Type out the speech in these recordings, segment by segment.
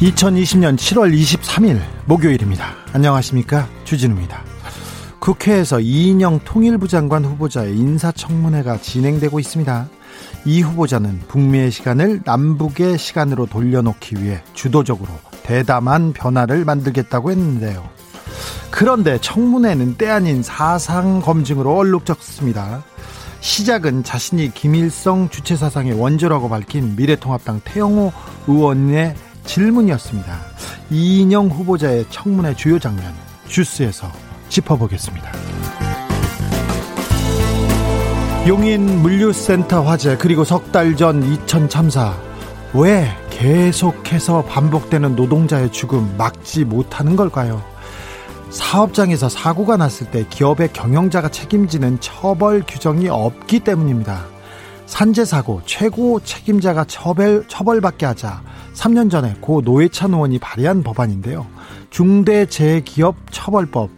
(2020년 7월 23일) 목요일입니다. 안녕하십니까? 주진우입니다. 국회에서 이인영 통일부 장관 후보자의 인사청문회가 진행되고 있습니다. 이 후보자는 북미의 시간을 남북의 시간으로 돌려놓기 위해 주도적으로 대담한 변화를 만들겠다고 했는데요. 그런데 청문회는 때 아닌 사상 검증으로 얼룩졌습니다. 시작은 자신이 김일성 주체 사상의 원조라고 밝힌 미래통합당 태영호 의원의 질문이었습니다. 이인영 후보자의 청문회 주요 장면 주스에서 짚어보겠습니다. 용인 물류센터 화재 그리고 석 달 전 이천 참사 왜 계속해서 반복되는 노동자의 죽음 막지 못하는 걸까요? 사업장에서 사고가 났을 때 기업의 경영자가 책임지는 처벌 규정이 없기 때문입니다. 산재 사고 최고 책임자가 처벌 처벌받게 하자 3년 전에 고 노회찬 의원이 발의한 법안인데요. 중대재해기업 처벌법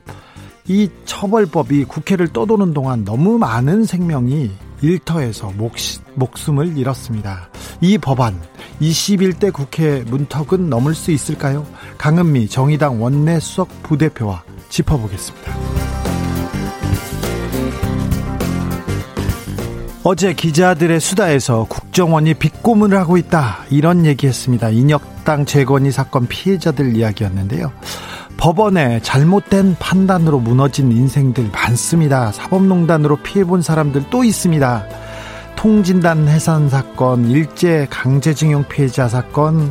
이 처벌법이 국회를 떠도는 동안 너무 많은 생명이 일터에서 목, 목숨을 잃었습니다. 이 법안 21대 국회 문턱은 넘을 수 있을까요? 강은미 정의당 원내 수석 부대표와 짚어보겠습니다. 어제 기자들의 수다에서 국정원이 빗고문을 하고 있다 이런 얘기했습니다. 인혁당 재건이 사건 피해자들 이야기였는데요. 법원의 잘못된 판단으로 무너진 인생들 많습니다. 사법농단으로 피해본 사람들 또 있습니다. 통진단 해산 사건, 일제 강제징용 피해자 사건,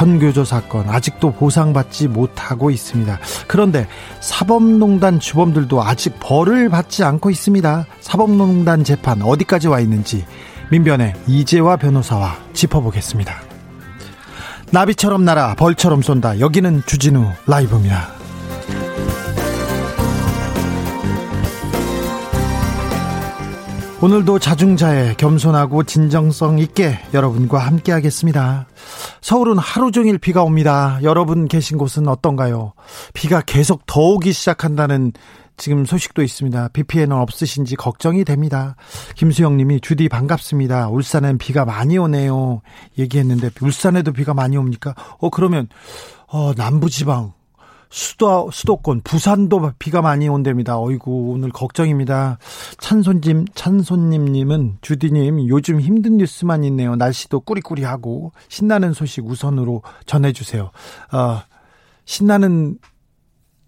전교조 사건 아직도 보상받지 못하고 있습니다. 그런데 사법농단 주범들도 아직 벌을 받지 않고 있습니다. 사법농단 재판 어디까지 와 있는지 민변의 이재화 변호사와 짚어보겠습니다. 나비처럼 날아 벌처럼 쏜다. 여기는 주진우 라이브입니다. 오늘도 자중자애 겸손하고 진정성 있게 여러분과 함께 하겠습니다. 서울은 하루 종일 비가 옵니다. 여러분 계신 곳은 어떤가요? 비가 계속 더 오기 시작한다는 지금 소식도 있습니다. 비 피해는 없으신지 걱정이 됩니다. 김수영 님이 주디 반갑습니다. 울산엔 비가 많이 오네요. 얘기했는데 울산에도 비가 많이 옵니까? 어 그러면 어 남부 지방 수도 수도권 부산도 비가 많이 온답니다. 어이구 오늘 걱정입니다. 찬손님 찬손님님은 주디님 요즘 힘든 뉴스만 있네요. 날씨도 꾸리꾸리하고 신나는 소식 우선으로 전해주세요. 어, 신나는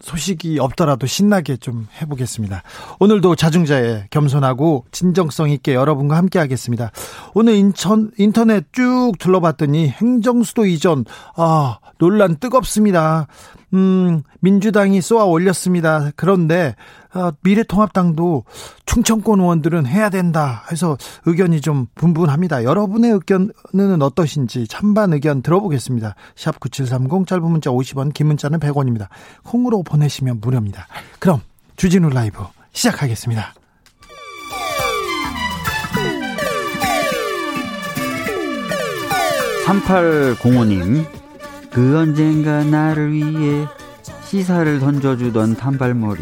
소식이 없더라도 신나게 좀 해보겠습니다. 오늘도 자중자의 겸손하고 진정성 있게 여러분과 함께 하겠습니다. 오늘 인천, 인터넷 쭉 둘러봤더니 행정수도 이전, 아, 논란 뜨겁습니다. 음, 민주당이 쏘아 올렸습니다. 그런데 어, 미래통합당도 충청권 의원들은 해야 된다 해서 의견이 좀 분분합니다. 여러분의 의견은 어떠신지 찬반 의견 들어보겠습니다. 샵 9730 짧은 문자 50원 긴 문자는 100원입니다. 콩으로 보내시면 무료입니다. 그럼 주진우 라이브 시작하겠습니다. (3805님) 그 언젠가 나를 위해 시사를 던져주던 단발머리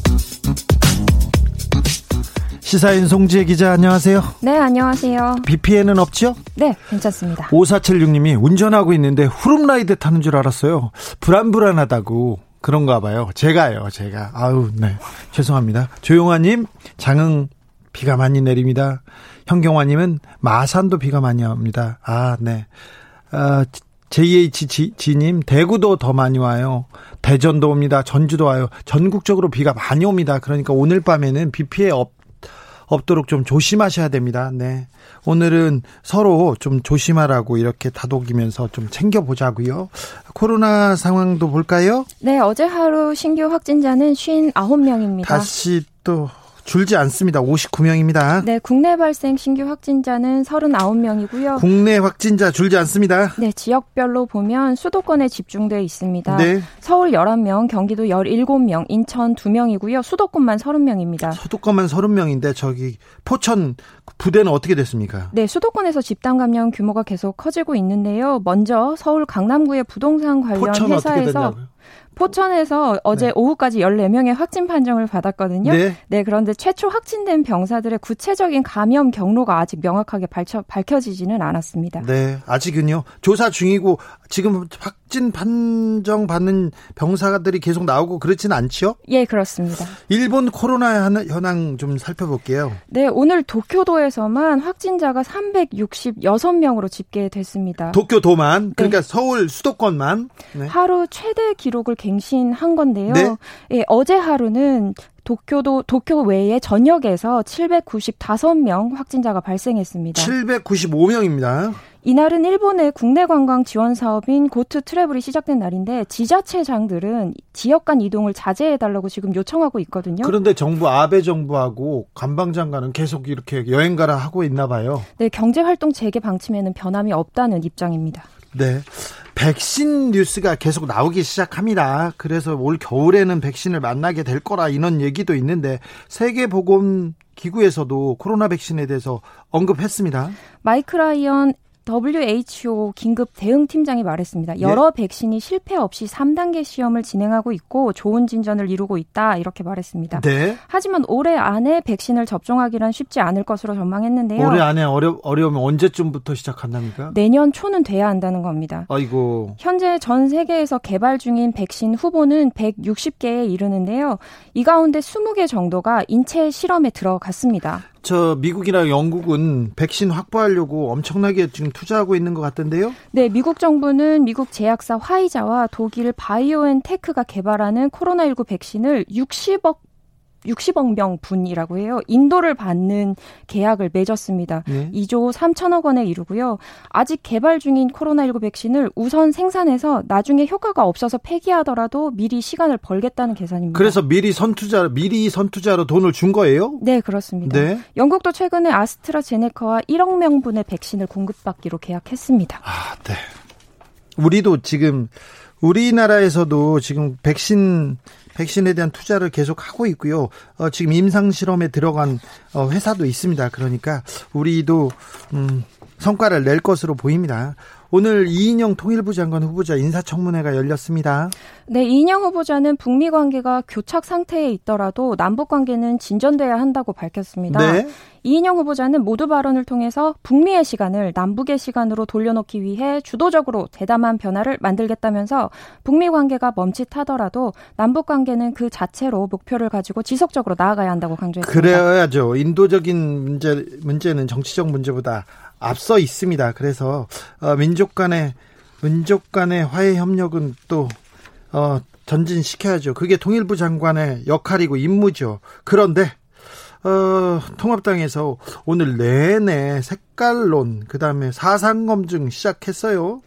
시사인 송지혜 기자 안녕하세요. 네, 안녕하세요. 비 피해는 없죠? 네, 괜찮습니다. 5476님이 운전하고 있는데 후룸라이드 타는 줄 알았어요. 불안불안하다고. 그런가 봐요. 제가요, 제가. 아우, 네. 죄송합니다. 조용아님, 장흥 비가 많이 내립니다. 현경화님은 마산도 비가 많이 옵니다. 아, 네. 아, JHG님, 대구도 더 많이 와요. 대전도 옵니다. 전주도 와요. 전국적으로 비가 많이 옵니다. 그러니까 오늘 밤에는 비 피해 없, 없도록 좀 조심하셔야 됩니다. 네. 오늘은 서로 좀 조심하라고 이렇게 다독이면서 좀 챙겨보자고요. 코로나 상황도 볼까요? 네, 어제 하루 신규 확진자는 59명입니다. 다시 또 줄지 않습니다. 59명입니다. 네, 국내 발생 신규 확진자는 39명이고요. 국내 확진자 줄지 않습니다. 네, 지역별로 보면 수도권에 집중되어 있습니다. 네. 서울 11명, 경기도 17명, 인천 2명이고요. 수도권만 30명입니다. 수도권만 30명인데 저기 포천 부대는 어떻게 됐습니까? 네, 수도권에서 집단 감염 규모가 계속 커지고 있는데요. 먼저 서울 강남구의 부동산 관련 회사에서? 포천에서 어제 네. 오후까지 14명의 확진 판정을 받았거든요. 네. 네, 그런데 최초 확진된 병사들의 구체적인 감염 경로가 아직 명확하게 밝혀, 밝혀지지는 않았습니다. 네, 아직은요. 조사 중이고 지금 확진 판정 받는 병사들이 계속 나오고 그렇지는 않죠? 예, 그렇습니다. 일본 코로나 현황 좀 살펴볼게요. 네, 오늘 도쿄도에서만 확진자가 366명으로 집계됐습니다. 도쿄도만 그러니까 서울 수도권만 네. 하루 최대 기록을 갱 신한 건데요. 네. 예, 어제 하루는 도쿄도 도쿄 외에 전역에서 795명 확진자가 발생했습니다. 795명입니다. 이날은 일본의 국내 관광 지원 사업인 고트 트래블이 시작된 날인데 지자체장들은 지역 간 이동을 자제해 달라고 지금 요청하고 있거든요. 그런데 정부 아베 정부하고 관방장관은 계속 이렇게 여행 가라 하고 있나 봐요. 네, 경제 활동 재개 방침에는 변함이 없다는 입장입니다. 네. 백신 뉴스가 계속 나오기 시작합니다. 그래서 올 겨울에는 백신을 만나게 될 거라 이런 얘기도 있는데 세계보건 기구에서도 코로나 백신에 대해서 언급했습니다. 마이크 라이언 WHO 긴급 대응 팀장이 말했습니다. 여러 백신이 실패 없이 3단계 시험을 진행하고 있고 좋은 진전을 이루고 있다 이렇게 말했습니다. 네. 하지만 올해 안에 백신을 접종하기란 쉽지 않을 것으로 전망했는데요. 올해 안에 어려 어려우면 언제쯤부터 시작한답니까? 내년 초는 돼야 한다는 겁니다. 아이고. 현재 전 세계에서 개발 중인 백신 후보는 160개에 이르는데요. 이 가운데 20개 정도가 인체 실험에 들어갔습니다. 저 미국이나 영국은 백신 확보하려고 엄청나게 지금 투자하고 있는 것 같던데요. 네, 미국 정부는 미국 제약사 화이자와 독일 바이오엔테크가 개발하는 코로나19 백신을 60억 60억 명 분이라고 해요. 인도를 받는 계약을 맺었습니다. 네. 2조 3천억 원에 이르고요. 아직 개발 중인 코로나19 백신을 우선 생산해서 나중에 효과가 없어서 폐기하더라도 미리 시간을 벌겠다는 계산입니다. 그래서 미리 선투자 미리 선투자로 돈을 준 거예요? 네, 그렇습니다. 네. 영국도 최근에 아스트라제네카와 1억 명분의 백신을 공급받기로 계약했습니다. 아, 네. 우리도 지금 우리나라에서도 지금 백신 백신에 대한 투자를 계속 하고 있고요. 어, 지금 임상 실험에 들어간 어, 회사도 있습니다. 그러니까 우리도 음, 성과를 낼 것으로 보입니다. 오늘 이인영 통일부 장관 후보자 인사청문회가 열렸습니다. 네, 이인영 후보자는 북미 관계가 교착 상태에 있더라도 남북 관계는 진전돼야 한다고 밝혔습니다. 네. 이인영 후보자는 모두 발언을 통해서 북미의 시간을 남북의 시간으로 돌려놓기 위해 주도적으로 대담한 변화를 만들겠다면서 북미 관계가 멈칫하더라도 남북 관계는 그 자체로 목표를 가지고 지속적으로 나아가야 한다고 강조했습니다. 그래야죠. 인도적인 문제 문제는 정치적 문제보다 앞서 있습니다. 그래서 어, 민족 간의 민족 간의 화해 협력은 또 어, 전진시켜야죠. 그게 통일부 장관의 역할이고 임무죠. 그런데 어, 통합당에서 오늘 내내 색깔론 그다음에 사상 검증 시작했어요.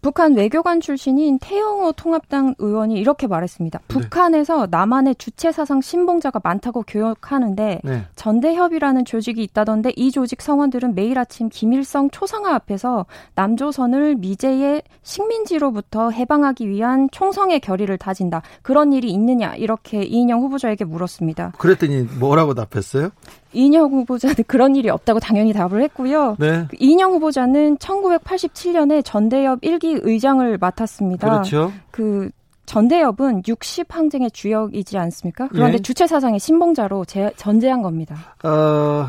북한 외교관 출신인 태영호 통합당 의원이 이렇게 말했습니다. 북한에서 남한의 주체 사상 신봉자가 많다고 교역하는데 네. 전대협이라는 조직이 있다던데 이 조직 성원들은 매일 아침 김일성 초상화 앞에서 남조선을 미제의 식민지로부터 해방하기 위한 총성의 결의를 다진다. 그런 일이 있느냐 이렇게 이인영 후보자에게 물었습니다. 그랬더니 뭐라고 답했어요? 이인영 후보자는 그런 일이 없다고 당연히 답을 했고요. 네. 이인영 후보자는 1987년에 전대협 1기 의장을 맡았습니다. 그렇죠. 그 전대협은 60 항쟁의 주역이지 않습니까? 그런데 예. 주체 사상의 신봉자로 제, 전제한 겁니다. 어,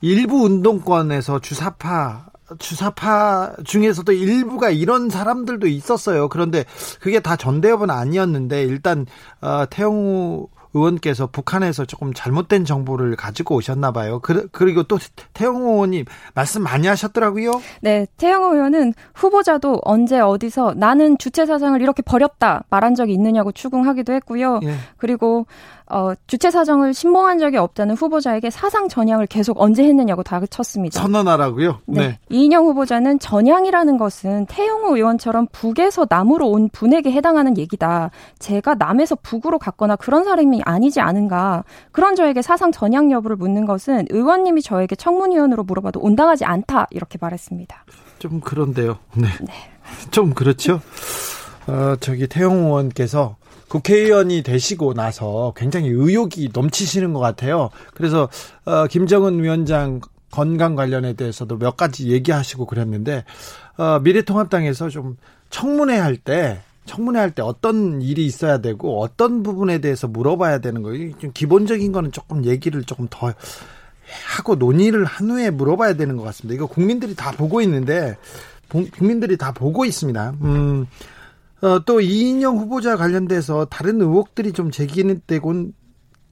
일부 운동권에서 주사파 주사파 중에서도 일부가 이런 사람들도 있었어요. 그런데 그게 다 전대협은 아니었는데 일단 어, 태영우 의원께서 북한에서 조금 잘못된 정보를 가지고 오셨나 봐요. 그, 그리고 또 태영호 의원님 말씀 많이 하셨더라고요. 네, 태영호 의원은 후보자도 언제 어디서 나는 주체 사상을 이렇게 버렸다 말한 적이 있느냐고 추궁하기도 했고요. 예. 그리고 어, 주체 사정을 신봉한 적이 없다는 후보자에게 사상 전향을 계속 언제 했느냐고 다그쳤습니다. 선언하라고요? 네. 네. 이인영 후보자는 전향이라는 것은 태영호 의원처럼 북에서 남으로 온 분에게 해당하는 얘기다. 제가 남에서 북으로 갔거나 그런 사람이 아니지 않은가. 그런 저에게 사상 전향 여부를 묻는 것은 의원님이 저에게 청문위원으로 물어봐도 온당하지 않다. 이렇게 말했습니다. 좀 그런데요. 네. 네. 좀 그렇죠. 어, 저기 태영 의원께서 국회의원이 되시고 나서 굉장히 의욕이 넘치시는 것 같아요. 그래서 어, 김정은 위원장 건강 관련에 대해서도 몇 가지 얘기하시고 그랬는데 어, 미래통합당에서 좀 청문회 할 때 청문회 할 때 어떤 일이 있어야 되고 어떤 부분에 대해서 물어봐야 되는 거예요. 좀 기본적인 거는 조금 얘기를 조금 더 하고 논의를 한 후에 물어봐야 되는 것 같습니다. 이거 국민들이 다 보고 있는데 국민들이 다 보고 있습니다. 음, 어, 또 이인영 후보자 관련돼서 다른 의혹들이 좀 제기되곤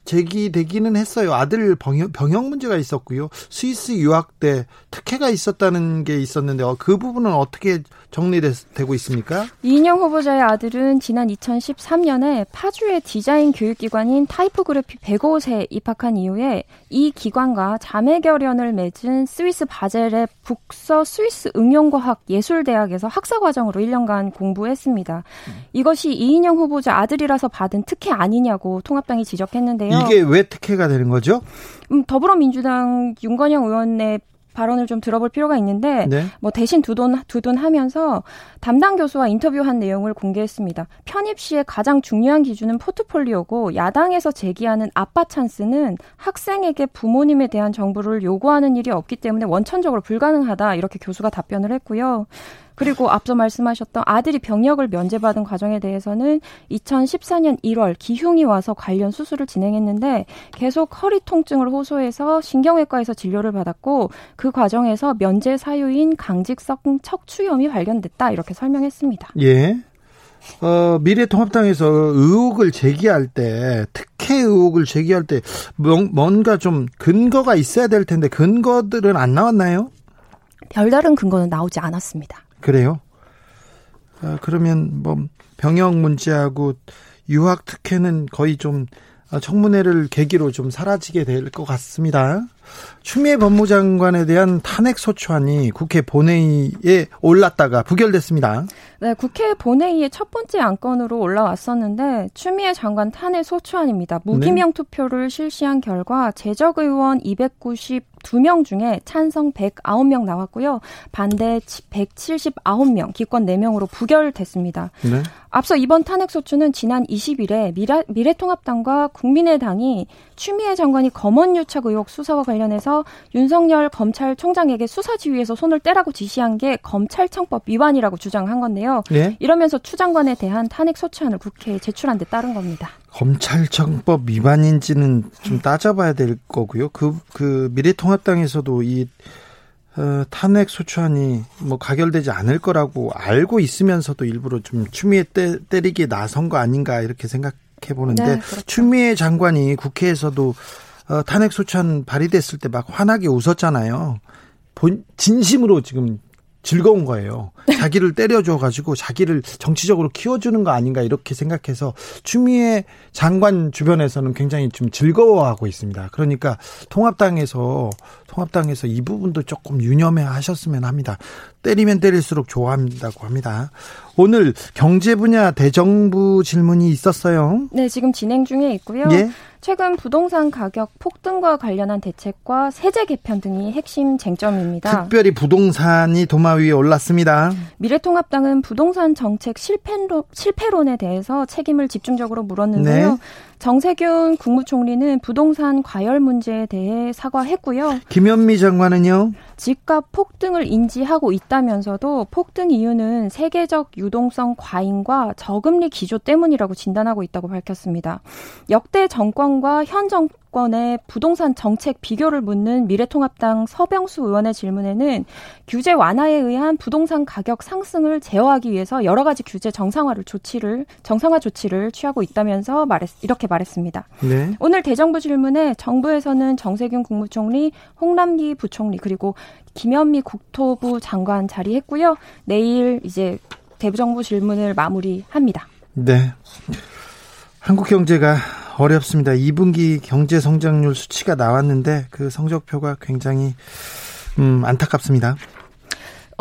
제기되기는 했어요. 아들 병역, 병역 문제가 있었고요. 스위스 유학 때 특혜가 있었다는 게 있었는데 어, 그 부분은 어떻게 정리되고 있습니까? 이인영 후보자의 아들은 지난 2013년에 파주의 디자인 교육기관인 타이프그래피 105세 입학한 이후에 이 기관과 자매결연을 맺은 스위스 바젤의 북서 스위스 응용과학 예술대학에서 학사과정으로 1년간 공부했습니다. 이것이 이인영 후보자 아들이라서 받은 특혜 아니냐고 통합당이 지적했는데요. 이게 왜 특혜가 되는 거죠? 음, 더불어민주당 윤건영 의원의 발언을 좀 들어볼 필요가 있는데 네. 뭐 대신 두돈 두돈 하면서 담당 교수와 인터뷰한 내용을 공개했습니다. 편입 시의 가장 중요한 기준은 포트폴리오고 야당에서 제기하는 아빠 찬스는 학생에게 부모님에 대한 정보를 요구하는 일이 없기 때문에 원천적으로 불가능하다 이렇게 교수가 답변을 했고요. 그리고 앞서 말씀하셨던 아들이 병역을 면제받은 과정에 대해서는 2014년 1월 기흉이 와서 관련 수술을 진행했는데 계속 허리 통증을 호소해서 신경외과에서 진료를 받았고 그 과정에서 면제 사유인 강직성 척추염이 발견됐다 이렇게 설명했습니다. 예. 어, 미래통합당에서 의혹을 제기할 때, 특혜 의혹을 제기할 때, 뭔가 좀 근거가 있어야 될 텐데, 근거들은 안 나왔나요? 별다른 근거는 나오지 않았습니다. 그래요? 아, 그러면 뭐 병역 문제하고 유학 특혜는 거의 좀 청문회를 계기로 좀 사라지게 될 것 같습니다. 추미애 법무장관에 대한 탄핵 소추안이 국회 본회의에 올랐다가 부결됐습니다. 네, 국회 본회의의 첫 번째 안건으로 올라왔었는데 추미애 장관 탄핵 소추안입니다. 무기명 네. 투표를 실시한 결과 재적 의원 292명 중에 찬성 109명 나왔고요. 반대 179명, 기권 4명으로 부결됐습니다. 네. 앞서 이번 탄핵 소추는 지난 20일에 미래, 미래통합당과 국민의당이 추미애 장관이 검언 유착 의혹 수사와 관련해서 윤석열 검찰총장에게 수사 지휘에서 손을 떼라고 지시한 게 검찰청법 위반이라고 주장한 건데요. 네? 이러면서 추 장관에 대한 탄핵 소추안을 국회에 제출한 데 따른 겁니다. 검찰청법 위반인지는 좀 따져봐야 될 거고요. 그, 그 미래통합당에서도 이 어, 탄핵 소추안이 뭐 가결되지 않을 거라고 알고 있으면서도 일부러 좀 추미애 때, 때리기에 나선 거 아닌가 이렇게 생각해 보는데 네, 그렇죠. 추미애 장관이 국회에서도 어, 탄핵 소추안 발의됐을 때 막 환하게 웃었잖아요. 본 진심으로 지금 즐거운 거예요. 자기를 때려줘 가지고 자기를 정치적으로 키워주는 거 아닌가 이렇게 생각해서 추미애 장관 주변에서는 굉장히 좀 즐거워하고 있습니다. 그러니까 통합당에서 통합당에서 이 부분도 조금 유념해 하셨으면 합니다. 때리면 때릴수록 좋아한다고 합니다. 오늘 경제 분야 대정부 질문이 있었어요. 네, 지금 진행 중에 있고요. 예? 최근 부동산 가격 폭등과 관련한 대책과 세제 개편 등이 핵심 쟁점입니다. 특별히 부동산이 도마 위에 올랐습니다. 미래통합당은 부동산 정책 실패론, 실패론에 대해서 책임을 집중적으로 물었는데요. 네. 정세균 국무총리는 부동산 과열 문제에 대해 사과했고요. 김현미 장관은요? 집값 폭등을 인지하고 있다면서도 폭등 이유는 세계적 유동성 과잉과 저금리 기조 때문이라고 진단하고 있다고 밝혔습니다. 역대 정권 과 현 정, 정치권의 부동산 정책 비교를 묻는 미래통합당 서병수 의원의 질문에는 규제 완화에 의한 부동산 가격 상승을 제어하기 위해서 여러 가지 규제 정상화를 조치를 정상화 조치를 취하고 있다면서 말했 이렇게 말했습니다. 네. 오늘 대정부 질문에 정부에서는 정세균 국무총리, 홍남기 부총리 그리고 김현미 국토부 장관 자리했고요. 내일 이제 대정부 질문을 마무리합니다. 네. 한국 경제가 어렵습니다. 2분기 경제 성장률 수치가 나왔는데 그 성적표가 굉장히 음, 안타깝습니다.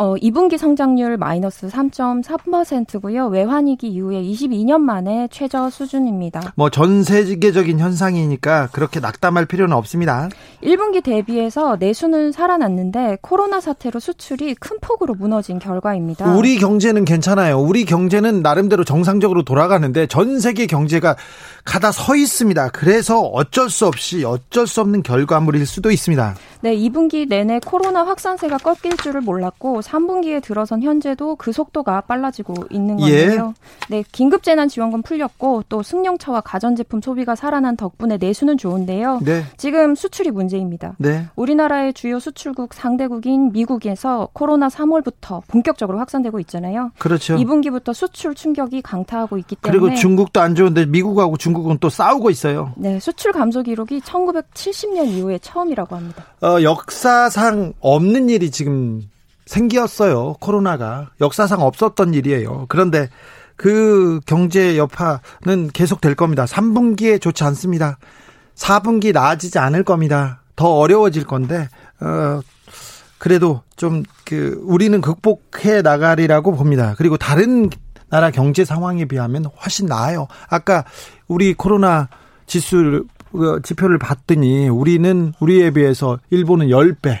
어, 2분기 성장률 마이너스 3.3%고요. 외환위기 이후에 22년 만에 최저 수준입니다. 뭐 전 세계적인 현상이니까 그렇게 낙담할 필요는 없습니다. 1분기 대비해서 내수는 살아났는데 코로나 사태로 수출이 큰 폭으로 무너진 결과입니다. 우리 경제는 괜찮아요. 우리 경제는 나름대로 정상적으로 돌아가는데 전 세계 경제가 가다 서 있습니다. 그래서 어쩔 수 없이 어쩔 수 없는 결과물일 수도 있습니다. 네, 2분기 내내 코로나 확산세가 꺾일 줄을 몰랐고 3분기에 들어선 현재도 그 속도가 빨라지고 있는 예. 건데요. 예. 네, 긴급 재난 지원금 풀렸고 또 승용차와 가전제품 소비가 살아난 덕분에 내수는 좋은데요. 네. 지금 수출이 문제입니다. 네. 우리나라의 주요 수출국 상대국인 미국에서 코로나 3월부터 본격적으로 확산되고 있잖아요. 그렇죠. 2분기부터 수출 충격이 강타하고 있기 때문에 그리고 중국도 안 좋은데 미국하고 중국 중국은 또 싸우고 있어요. 네, 수출 감소 기록이 1970년 이후에 처음이라고 합니다. 어, 역사상 없는 일이 지금 생겼어요. 코로나가 역사상 없었던 일이에요. 그런데 그 경제 여파는 계속 될 겁니다. 3분기에 좋지 않습니다. 4분기 나아지지 않을 겁니다. 더 어려워질 건데 어 그래도 좀 그 우리는 극복해 나가리라고 봅니다. 그리고 다른 나라 경제 상황에 비하면 훨씬 나아요. 아까 우리 코로나 지수 어, 지표를 봤더니 우리는 우리에 비해서 일본은 10배,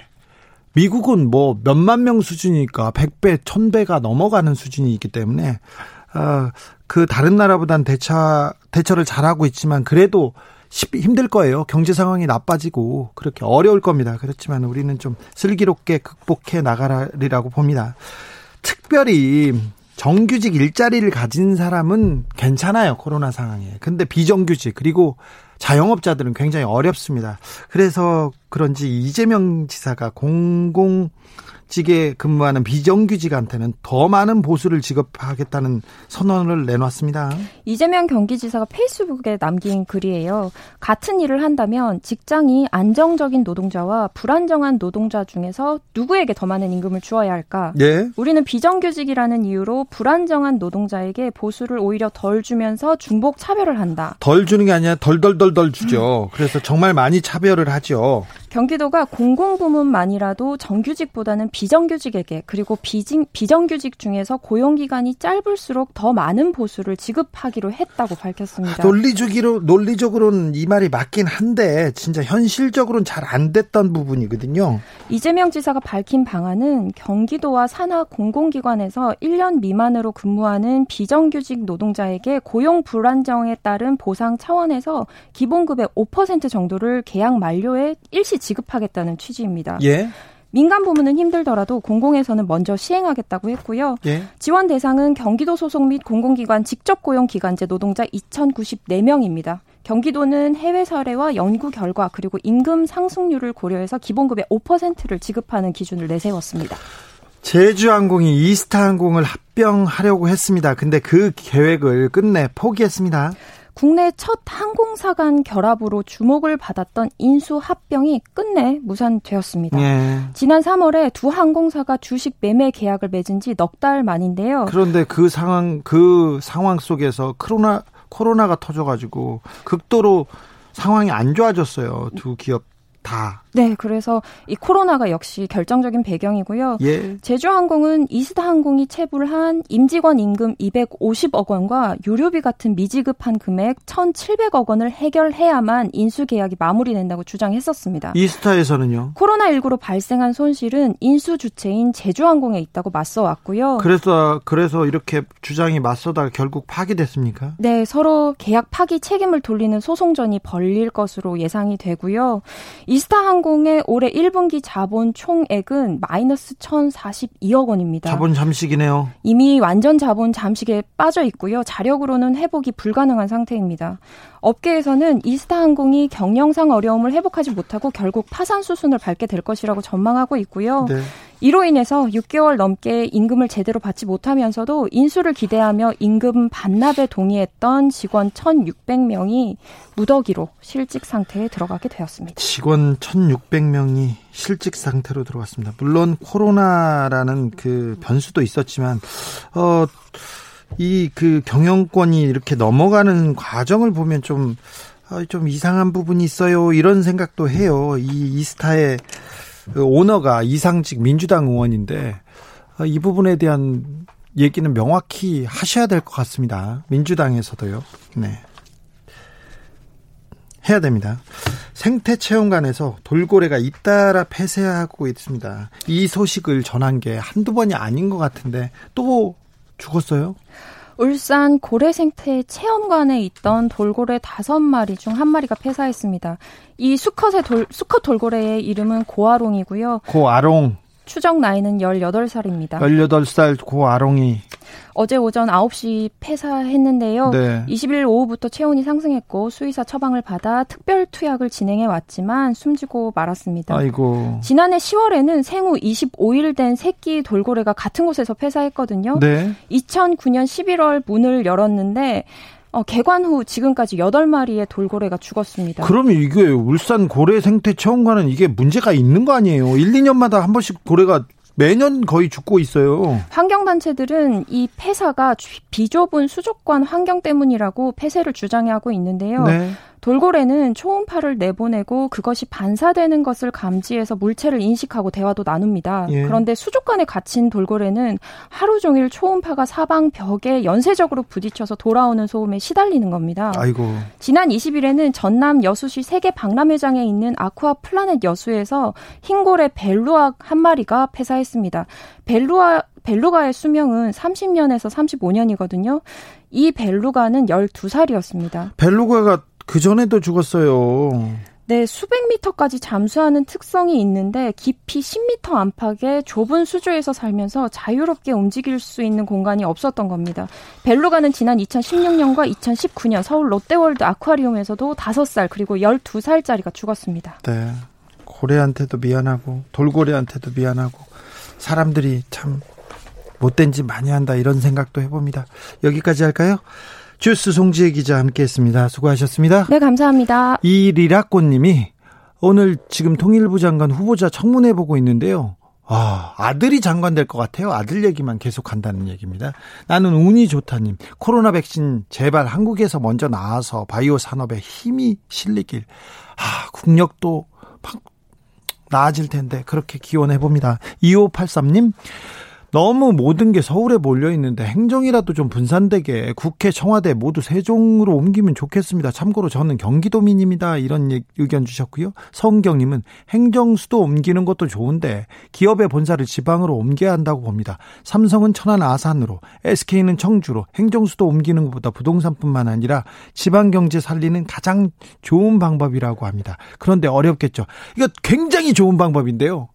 미국은 뭐 몇만 명 수준이니까 100배, 1000배가 넘어가는 수준이 있기 때문에 어, 그 다른 나라보단 대처 대처를 잘하고 있지만 그래도 힘들 거예요. 경제 상황이 나빠지고 그렇게 어려울 겁니다. 그렇지만 우리는 좀 슬기롭게 극복해 나가리라고 봅니다. 특별히 정규직 일자리를 가진 사람은 괜찮아요. 코로나 상황에. 근데 비정규직 그리고 자영업자들은 굉장히 어렵습니다. 그래서 그런지 이재명 지사가 공공 직에 근무하는 비정규직한테는 더 많은 보수를 지급하겠다는 선언을 내놨습니다. 이재명 경기지사가 페이스북에 남긴 글이에요. 같은 일을 한다면 직장이 안정적인 노동자와 불안정한 노동자 중에서 누구에게 더 많은 임금을 주어야 할까? 예. 우리는 비정규직이라는 이유로 불안정한 노동자에게 보수를 오히려 덜 주면서 중복 차별을 한다. 덜 주는 게 아니라 덜덜덜덜 주죠. 그래서 정말 많이 차별을 하죠. 경기도가 공공부문만이라도 정규직보다는 비정규직에게 그리고 비진, 비정규직 중에서 고용기간이 짧을수록 더 많은 보수를 지급하기로 했다고 밝혔습니다. 논리적으로, 논리적으로는 이 말이 맞긴 한데 진짜 현실적으로는 잘 안 됐던 부분이거든요. 이재명 지사가 밝힌 방안은 경기도와 산하 공공기관에서 1년 미만으로 근무하는 비정규직 노동자에게 고용 불안정에 따른 보상 차원에서 기본급의 5% 정도를 계약 만료에 일시 지급하겠다는 취지입니다. 예. 민간 부문은 힘들더라도 공공에서는 먼저 시행하겠다고 했고요. 예. 지원 대상은 경기도 소속 및 공공기관 직접 고용 기간제 노동자 2,094명입니다. 경기도는 해외 사례와 연구 결과 그리고 임금 상승률을 고려해서 기본급의 5%를 지급하는 기준을 내세웠습니다. 제주항공이 이스타항공을 합병하려고 했습니다. 근데 그 계획을 끝내 포기했습니다. 국내 첫 항공사 간 결합으로 주목을 받았던 인수 합병이 끝내 무산되었습니다. 예. 지난 3월에 두 항공사가 주식 매매 계약을 맺은 지 넉 달 만인데요. 그런데 그 상황 그 상황 속에서 코로나 코로나가 터져가지고 극도로 상황이 안 좋아졌어요. 두 기업 다. 네, 그래서 이 코로나가 역시 결정적인 배경이고요. 예. 제주항공은 이스타 항공이 체불한 임직원 임금 250억 원과 유료비 같은 미지급한 금액 1,700억 원을 해결해야만 인수 계약이 마무리된다고 주장했었습니다. 이스타에서는요? 코로나19로 발생한 손실은 인수 주체인 제주항공에 있다고 맞서 왔고요. 그래서 그래서 이렇게 주장이 맞서다가 결국 파기됐습니까? 네, 서로 계약 파기 책임을 돌리는 소송전이 벌릴 것으로 예상이 되고요. 이 이스타항공의 올해 1분기 자본 총액은 마이너스 1,042억 원입니다. 자본 잠식이네요. 이미 완전 자본 잠식에 빠져 있고요. 자력으로는 회복이 불가능한 상태입니다. 업계에서는 이스타항공이 경영상 어려움을 회복하지 못하고 결국 파산 수순을 밟게 될 것이라고 전망하고 있고요. 네. 이로 인해서 6개월 넘게 임금을 제대로 받지 못하면서도 인수를 기대하며 임금 반납에 동의했던 직원 1,600명이 무더기로 실직 상태에 들어가게 되었습니다. 직원 1,600명이 실직 상태로 들어갔습니다. 물론 코로나라는 그 변수도 있었지만 어 이 그 경영권이 이렇게 넘어가는 과정을 보면 좀, 어, 좀 이상한 부분이 있어요. 이런 생각도 해요. 이 이스타의 그 오너가 이상직 민주당 의원인데, 어, 이 부분에 대한 얘기는 명확히 하셔야 될 것 같습니다. 민주당에서도요. 네. 해야 됩니다. 생태체험관에서 돌고래가 잇따라 폐쇄하고 있습니다. 이 소식을 전한 게 한두 번이 아닌 것 같은데 또 죽었어요? 울산 고래생태 체험관에 있던 돌고래 다섯 마리 중 한 마리가 폐사했습니다. 이 수컷의 돌, 수컷 돌고래의 이름은 고아롱이고요. 고아롱. 추정 나이는 18살입니다. 18살 고 아롱이 어제 오전 9시 폐사했는데요. 네. 20일 오후부터 체온이 상승했고 수의사 처방을 받아 특별 투약을 진행해 왔지만 숨지고 말았습니다. 아이고. 지난해 10월에는 생후 25일 된 새끼 돌고래가 같은 곳에서 폐사했거든요. 네. 2009년 11월 문을 열었는데 어, 개관 후 지금까지 8마리의 돌고래가 죽었습니다. 그러면 이게 울산 고래 생태 체험관은 이게 문제가 있는 거 아니에요? 1, 2년마다 한 번씩 고래가 매년 거의 죽고 있어요. 환경단체들은 이 폐사가 비좁은 수족관 환경 때문이라고 폐쇄를 주장하고 있는데요. 네. 돌고래는 초음파를 내보내고 그것이 반사되는 것을 감지해서 물체를 인식하고 대화도 나눕니다. 예. 그런데 수족관에 갇힌 돌고래는 하루 종일 초음파가 사방 벽에 연쇄적으로 부딪혀서 돌아오는 소음에 시달리는 겁니다. 아이고. 지난 20일에는 전남 여수시 세계 박람회장에 있는 아쿠아 플라넷 여수에서 흰고래 벨루가 한 마리가 폐사했습니다. 벨루아 벨루가의 수명은 30년에서 35년이거든요. 이 벨루가는 12살이었습니다. 벨루가가 그 전에도 죽었어요. 네, 수백 미터까지 잠수하는 특성이 있는데 깊이 10미터 안팎의 좁은 수조에서 살면서 자유롭게 움직일 수 있는 공간이 없었던 겁니다. 벨루가는 지난 2016년과 2019년 서울 롯데월드 아쿠아리움에서도 5살 그리고 12살짜리가 죽었습니다. 네. 고래한테도 미안하고 돌고래한테도 미안하고 사람들이 참 못된 짓 많이 한다 이런 생각도 해봅니다. 여기까지 할까요? 주스 송지혜 기자 함께했습니다. 수고하셨습니다. 네, 감사합니다. 이리라꽃님이 오늘 지금 통일부 장관 후보자 청문회 보고 있는데요. 아, 아들이 장관 될 것 같아요. 아들 얘기만 계속 한다는 얘기입니다. 나는 운이 좋다님. 코로나 백신 제발 한국에서 먼저 나와서 바이오 산업에 힘이 실리길. 아, 국력도 나아질 텐데 그렇게 기원해 봅니다. 2583님. 너무 모든 게 서울에 몰려 있는데 행정이라도 좀 분산되게 국회, 청와대 모두 세종으로 옮기면 좋겠습니다. 참고로 저는 경기도민입니다. 이런 의견 주셨고요. 성경님은 행정 수도 옮기는 것도 좋은데 기업의 본사를 지방으로 옮겨야 한다고 봅니다. 삼성은 천안 아산으로, SK는 청주로 행정 수도 옮기는 것보다 부동산뿐만 아니라 지방 경제 살리는 가장 좋은 방법이라고 합니다. 그런데 어렵겠죠. 이거 굉장히 좋은 방법인데요.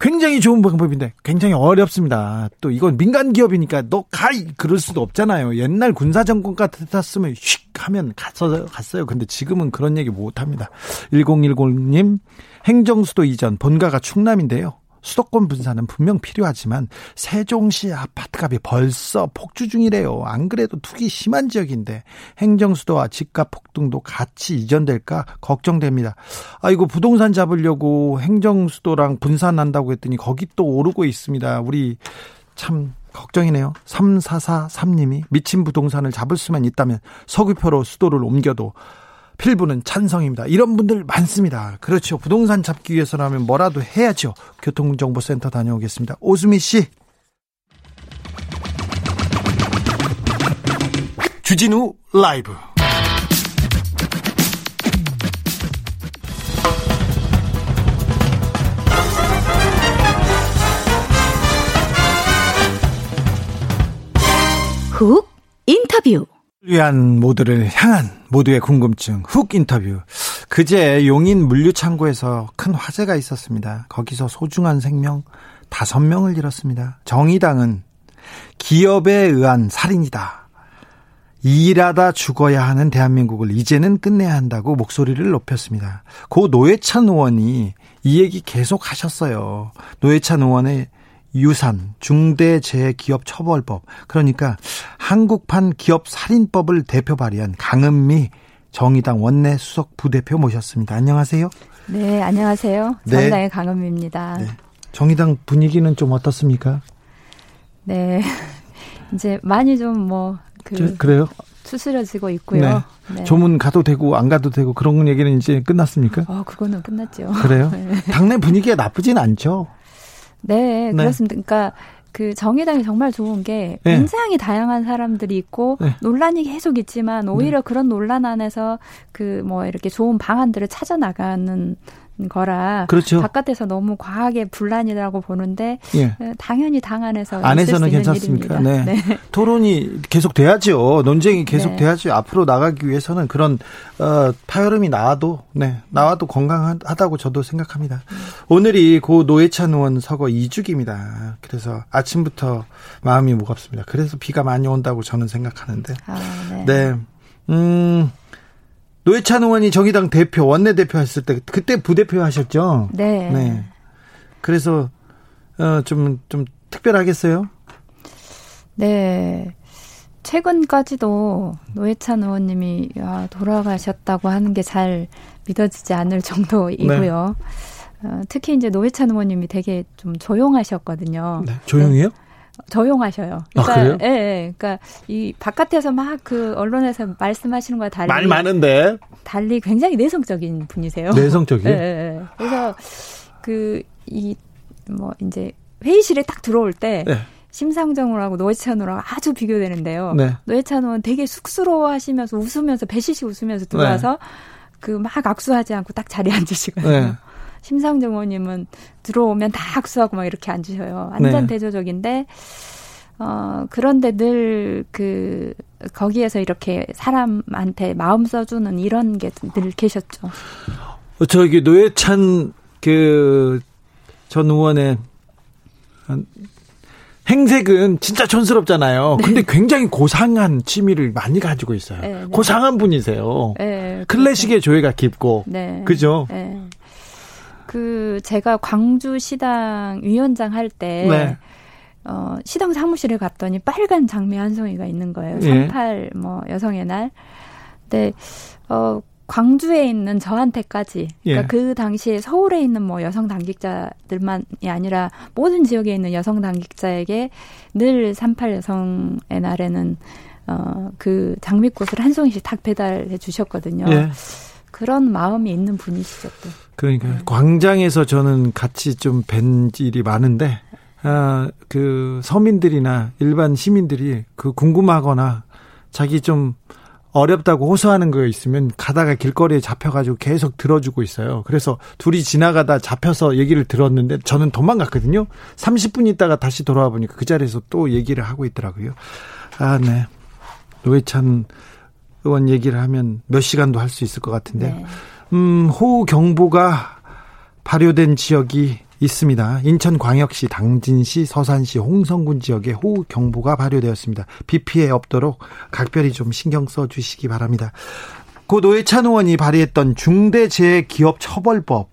굉장히 좋은 방법인데 굉장히 어렵습니다. 또 이건 민간 기업이니까 너가 그럴 수도 없잖아요. 옛날 군사 정권 같았으면 휙 하면 갔어요. 갔어요. 근데 지금은 그런 얘기 못 합니다. 1010님 행정수도 이전 본가가 충남인데요. 수도권 분산은 분명 필요하지만 세종시 아파트값이 벌써 폭주 중이래요. 안 그래도 투기 심한 지역인데 행정수도와 집값 폭등도 같이 이전될까 걱정됩니다. 아이고 부동산 잡으려고 행정수도랑 분산한다고 했더니 거기 또 오르고 있습니다. 우리 참 걱정이네요. 3443님이 미친 부동산을 잡을 수만 있다면 서귀표로 수도를 옮겨도 필부는 찬성입니다. 이런 분들 많습니다. 그렇죠. 부동산 잡기 위해서라면 뭐라도 해야죠. 교통정보센터 다녀오겠습니다. 오수미 씨. 주진우 라이브. 훅 인터뷰. 위한 모두를 향한 모두의 궁금증 훅 인터뷰. 그제 용인 물류창고에서 큰 화재가 있었습니다. 거기서 소중한 생명 다섯 명을 잃었습니다. 정의당은 기업에 의한 살인이다. 일하다 죽어야 하는 대한민국을 이제는 끝내야 한다고 목소리를 높였습니다. 고 노회찬 의원이 이 얘기 계속 하셨어요. 노회찬 의원의 유산 중대재해기업처벌법 그러니까 한국판 기업살인법을 대표 발의한 강은미 정의당 원내 수석 부대표 모셨습니다. 안녕하세요. 네, 안녕하세요. 네. 정의당의 네. 강은미입니다. 네. 정의당 분위기는 좀 어떻습니까? 네, 이제 많이 좀뭐 그 그래요? 추스려지고 있고요. 네. 네. 조문 가도 되고 안 가도 되고 그런 얘기는 이제 끝났습니까? 어, 그거는 끝났죠. 그래요? 네. 당내 분위기가 나쁘진 않죠. 네, 네, 그렇습니다. 그러니까 그 정의당이 정말 좋은 게 네. 굉장히 다양한 사람들이 있고 네. 논란이 계속 있지만 오히려 네. 그런 논란 안에서 그 뭐 이렇게 좋은 방안들을 찾아 나가는 거라 그렇죠. 바깥에서 너무 과하게 분란이라고 보는데 예. 어, 당연히 당 안에서 안에서는 괜찮습니까? 네. 네. 토론이 계속 돼야죠. 논쟁이 계속 네. 돼야죠. 앞으로 나가기 위해서는 그런 어, 파열음이 나와도 네 나와도 건강하다고 저도 생각합니다. 음. 오늘이 고 노회찬 의원 서거 2주기입니다. 그래서 아침부터 마음이 무겁습니다. 그래서 비가 많이 온다고 저는 생각하는데 아, 네. 네. 음. 노회찬 의원이 정의당 대표, 원내대표 했을 때, 그때 부대표 하셨죠? 네. 네. 그래서, 어, 좀, 좀 특별하겠어요? 네. 최근까지도 노회찬 의원님이 아, 돌아가셨다고 하는 게 잘 믿어지지 않을 정도이고요. 네. 어, 특히 이제 노회찬 의원님이 되게 좀 조용하셨거든요. 네. 조용해요? 네. 조용하셔요. 아, 그러니까, 아, 그래요? 예, 예. 그러니까 이 바깥에서 막 그 언론에서 말씀하시는 거와 달리 말 많은데 달리 굉장히 내성적인 분이세요. 내성적인. 예, 예, 예. 그래서 그 이 뭐 이제 회의실에 딱 들어올 때 네. 심상정으로 하고 노회찬으로 하고 아주 비교되는데요. 네. 노회찬 의원 되게 쑥스러워하시면서 웃으면서 배시시 웃으면서 들어와서 네. 그막 악수하지 않고 딱 자리에 앉으시거든요. 네. 심상정 의원님은 들어오면 다 악수하고 막 이렇게 앉으셔요. 완전 네. 대조적인데 어 그런데 늘 그 거기에서 이렇게 사람한테 마음 써주는 이런 게 늘 계셨죠. 어, 저기 노회찬 그 전 의원의 행색은 진짜 촌스럽잖아요. 네. 근데 굉장히 고상한 취미를 많이 가지고 있어요. 네, 네. 고상한 분이세요. 네, 클래식의 그렇죠. 조예가 깊고. 네. 그죠? 네. 그 제가 광주 시당 위원장 할때 네. 어, 시당 사무실에 갔더니 빨간 장미 한 송이가 있는 거예요. 예. 38뭐 여성의 날. 근데 어 광주에 있는 저한테까지 그러니까 예. 그 당시에 서울에 있는 뭐 여성 당직자들만이 아니라 모든 지역에 있는 여성 당직자에게 늘 38 여성의 날에는 어 그 장미꽃을 한 송이씩 딱 배달해 주셨거든요. 예. 그런 마음이 있는 분이시죠. 또. 그러니까 네. 광장에서 저는 같이 좀 뵌 일이 많은데 아, 그 서민들이나 일반 시민들이 그 궁금하거나 자기 좀 어렵다고 호소하는 거 있으면 가다가 길거리에 잡혀가지고 계속 들어주고 있어요. 그래서 둘이 지나가다 잡혀서 얘기를 들었는데 저는 도망갔거든요. 30분 있다가 다시 돌아와 보니까 그 자리에서 또 얘기를 하고 있더라고요. 아, 네. 노회찬 의원 얘기를 하면 몇 시간도 할 수 있을 것 같은데, 네. 음, 호우 경보가 발효된 지역이 있습니다. 인천광역시, 당진시, 서산시, 홍성군 지역에 호우 경보가 발효되었습니다. 비 피해 없도록 각별히 좀 신경 써 주시기 바랍니다. 고 노회찬 의원이 발의했던 중대재해기업처벌법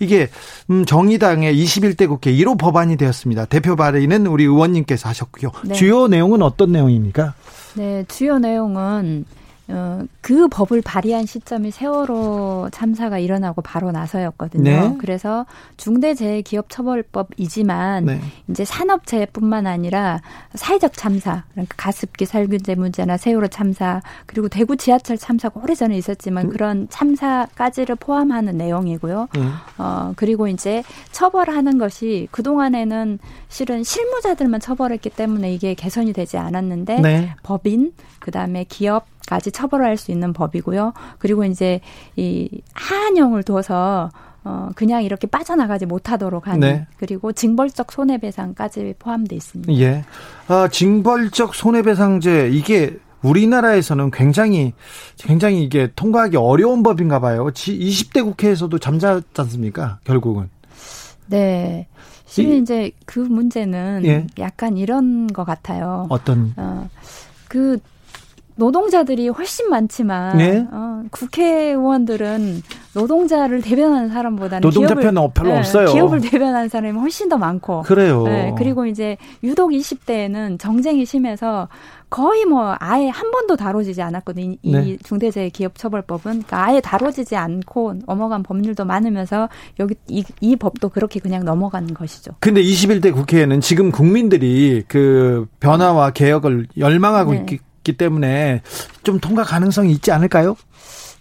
이게 음 정의당의 21대 국회 1호 법안이 되었습니다. 대표 발의는 우리 의원님께서 하셨고요. 네. 주요 내용은 어떤 내용입니까? 네, 주요 내용은 어, 그 법을 발의한 시점이 세월호 참사가 일어나고 바로 나서였거든요. 네. 그래서 중대재해기업처벌법이지만 네. 이제 산업재해뿐만 아니라 사회적 참사, 그러니까 가습기 살균제 문제나 세월호 참사 그리고 대구 지하철 참사가 오래전에 있었지만 음. 그런 참사까지를 포함하는 내용이고요. 음. 어, 그리고 이제 처벌하는 것이 그 동안에는 실은 실무자들만 처벌했기 때문에 이게 개선이 되지 않았는데 네. 법인 그다음에 기업 까지 처벌할 수 있는 법이고요. 그리고 이제 이 하한형을 둬서 어 그냥 이렇게 빠져나가지 못하도록 하는 네. 그리고 징벌적 손해배상까지 포함돼 있습니다. 예. 아, 징벌적 손해배상제 이게 우리나라에서는 굉장히 굉장히 이게 통과하기 어려운 법인가 봐요. 20대 국회에서도 잠잤지 않습니까? 결국은. 네. 실은 이, 제 그 문제는 예. 약간 이런 것 같아요. 어떤? 어, 그 노동자들이 훨씬 많지만 네? 어, 국회의원들은 노동자를 대변하는 사람보다는 노동자 기업을, 편은 별로 네, 없어요. 기업을 대변하는 사람이 훨씬 더 많고 그래요. 네, 그리고 이제 유독 20대에는 정쟁이 심해서 거의 뭐 아예 한 번도 다뤄지지 않았거든요. 이 네. 중대재해기업처벌법은 그러니까 아예 다뤄지지 않고 넘어간 법률도 많으면서 여기 이, 이 법도 그렇게 그냥 넘어가는 것이죠. 근데 21대 국회에는 지금 국민들이 그 변화와 개혁을 열망하고 네. 있기 때문에 좀 통과 가능성이 있지 않을까요?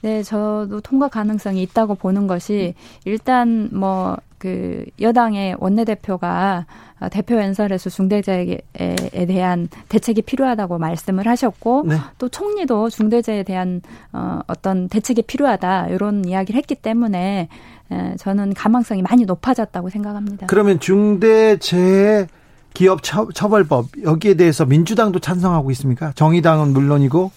네, 저도 통과 가능성이 있다고 보는 것이 일단 뭐 그 여당의 원내대표가 대표 연설에서 중대재해에 대한 대책이 필요하다고 말씀을 하셨고 네. 또 총리도 중대재해에 대한 어, 어떤 대책이 필요하다 이런 이야기를 했기 때문에 에, 저는 가망성이 많이 높아졌다고 생각합니다. 그러면 중대재해 기업 처, 처벌법 여기에 대해서 민주당도 찬성하고 있습니까? 정의당은 물론이고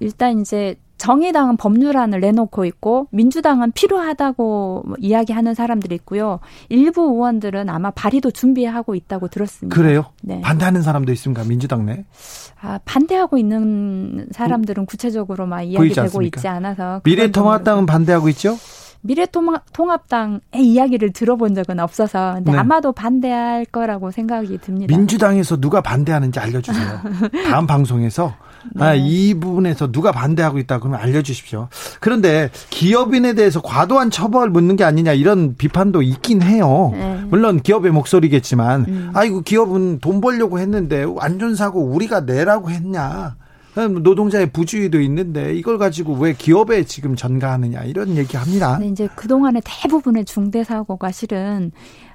일단 이제 정의당은 법률안을 내놓고 있고 민주당은 필요하다고 뭐 이야기하는 사람들이 있고요. 일부 의원들은 아마 발의도 준비하고 있다고 들었습니다. 그래요? 네. 반대하는 사람도 있습니까? 민주당 내? 아, 반대하고 있는 사람들은 구체적으로 막 이야기되고? 있지 않아서 미래통합당은 반대하고 있죠? 미래통합당의 이야기를 들어본 적은 없어서 근데 네. 아마도 반대할 거라고 생각이 듭니다. 민주당에서 누가 반대하는지 알려주세요. 다음 방송에서 네. 아, 이 부분에서 누가 반대하고 있다 그러면 알려주십시오. 그런데 기업인에 대해서 과도한 처벌 묻는 게 아니냐 이런 비판도 있긴 해요. 네. 물론 기업의 목소리겠지만 음. 아이고 기업은 돈 벌려고 했는데 안전사고 우리가 내라고 했냐. 노동자의 부주의도 있는데 이걸 가지고 왜 기업에 지금 전가하느냐 이런 얘기합니다. 근데 이제 그 동안의 대부분의 중대 사고가 실은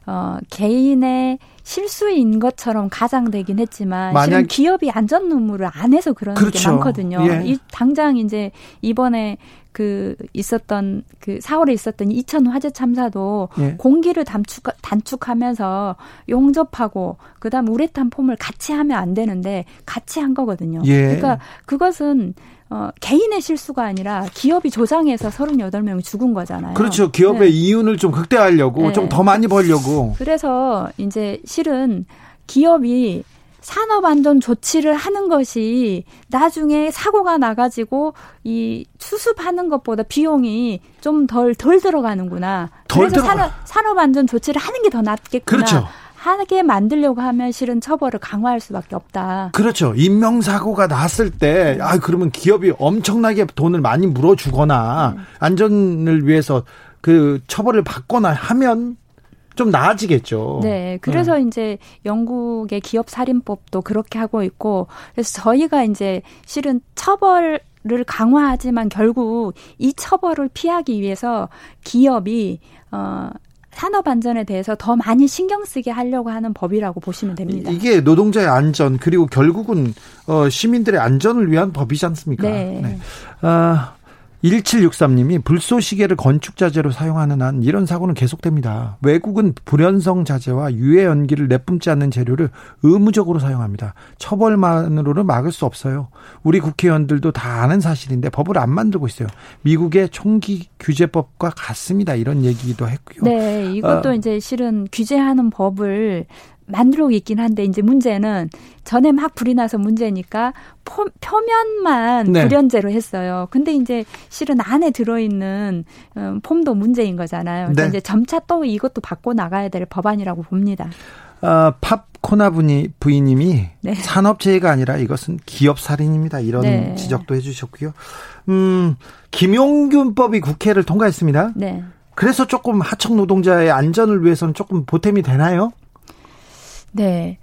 어 개인의 실수인 것처럼 가장되긴 했지만 만약- 실은 기업이 안전 의무를 안 해서 그런 게 그렇죠. 많거든요. 예. 이 당장 이제 이번에 그 있었던 그 4월에 있었던 이천 화재 참사도 예. 공기를 단축 단축하면서 용접하고 그다음 우레탄 폼을 같이 하면 안 되는데 같이 한 거거든요. 예. 그러니까 그것은 어, 개인의 실수가 아니라 기업이 조장해서 38명이 죽은 거잖아요. 그렇죠. 기업의 네. 이윤을 좀 극대화하려고 네. 좀더 많이 벌려고 그래서 이제 실은 기업이 산업 안전 조치를 하는 것이 나중에 사고가 나가지고 이 수습하는 것보다 비용이 좀 덜 덜 들어가는구나. 덜 그래서 들어가- 산업 산업 안전 조치를 하는 게 더 낫겠구나. 그렇죠. 하게 만들려고 하면 실은 처벌을 강화할 수밖에 없다. 그렇죠. 인명사고가 났을 때, 아, 그러면 기업이 엄청나게 돈을 많이 물어주거나, 안전을 위해서 그 처벌을 받거나 하면 좀 나아지겠죠. 네, 그래서 이제 영국의 기업 살인법도 그렇게 하고 있고, 그래서 저희가 이제 실은 처벌을 강화하지만 결국 이 처벌을 피하기 위해서 기업이 어 산업 안전에 대해서 더 많이 신경 쓰게 하려고 하는 법이라고 보시면 됩니다. 이게 노동자의 안전, 그리고 결국은, 어, 시민들의 안전을 위한 법이지 않습니까? 네. 아, 1763님이 불쏘시개를 건축 자재로 사용하는 한 이런 사고는 계속됩니다. 외국은 불연성 자재와 유해 연기를 내뿜지 않는 재료를 의무적으로 사용합니다. 처벌만으로는 막을 수 없어요. 우리 국회의원들도 다 아는 사실인데 법을 안 만들고 있어요. 미국의 총기 규제법과 같습니다. 이런 얘기도 했고요. 네, 이것도 어. 이제 실은 규제하는 법을 만들고 있긴 한데 이제 문제는 전에 막 불이 나서 문제니까 포, 표면만 네. 불연제로 했어요. 근데 이제 실은 안에 들어있는 음, 폼도 문제인 거잖아요. 그래서 네. 이제 점차 또 이것도 바꿔 나가야 될 법안이라고 봅니다. 아, 팝코나 부니, 부인님이 네. 산업재해가 아니라 이것은 기업 살인입니다. 이런 네. 지적도 해주셨고요. 음, 김용균법이 국회를 통과했습니다. 네. 그래서 조금 하청 노동자의 안전을 위해서는 조금 보탬이 되나요? 네.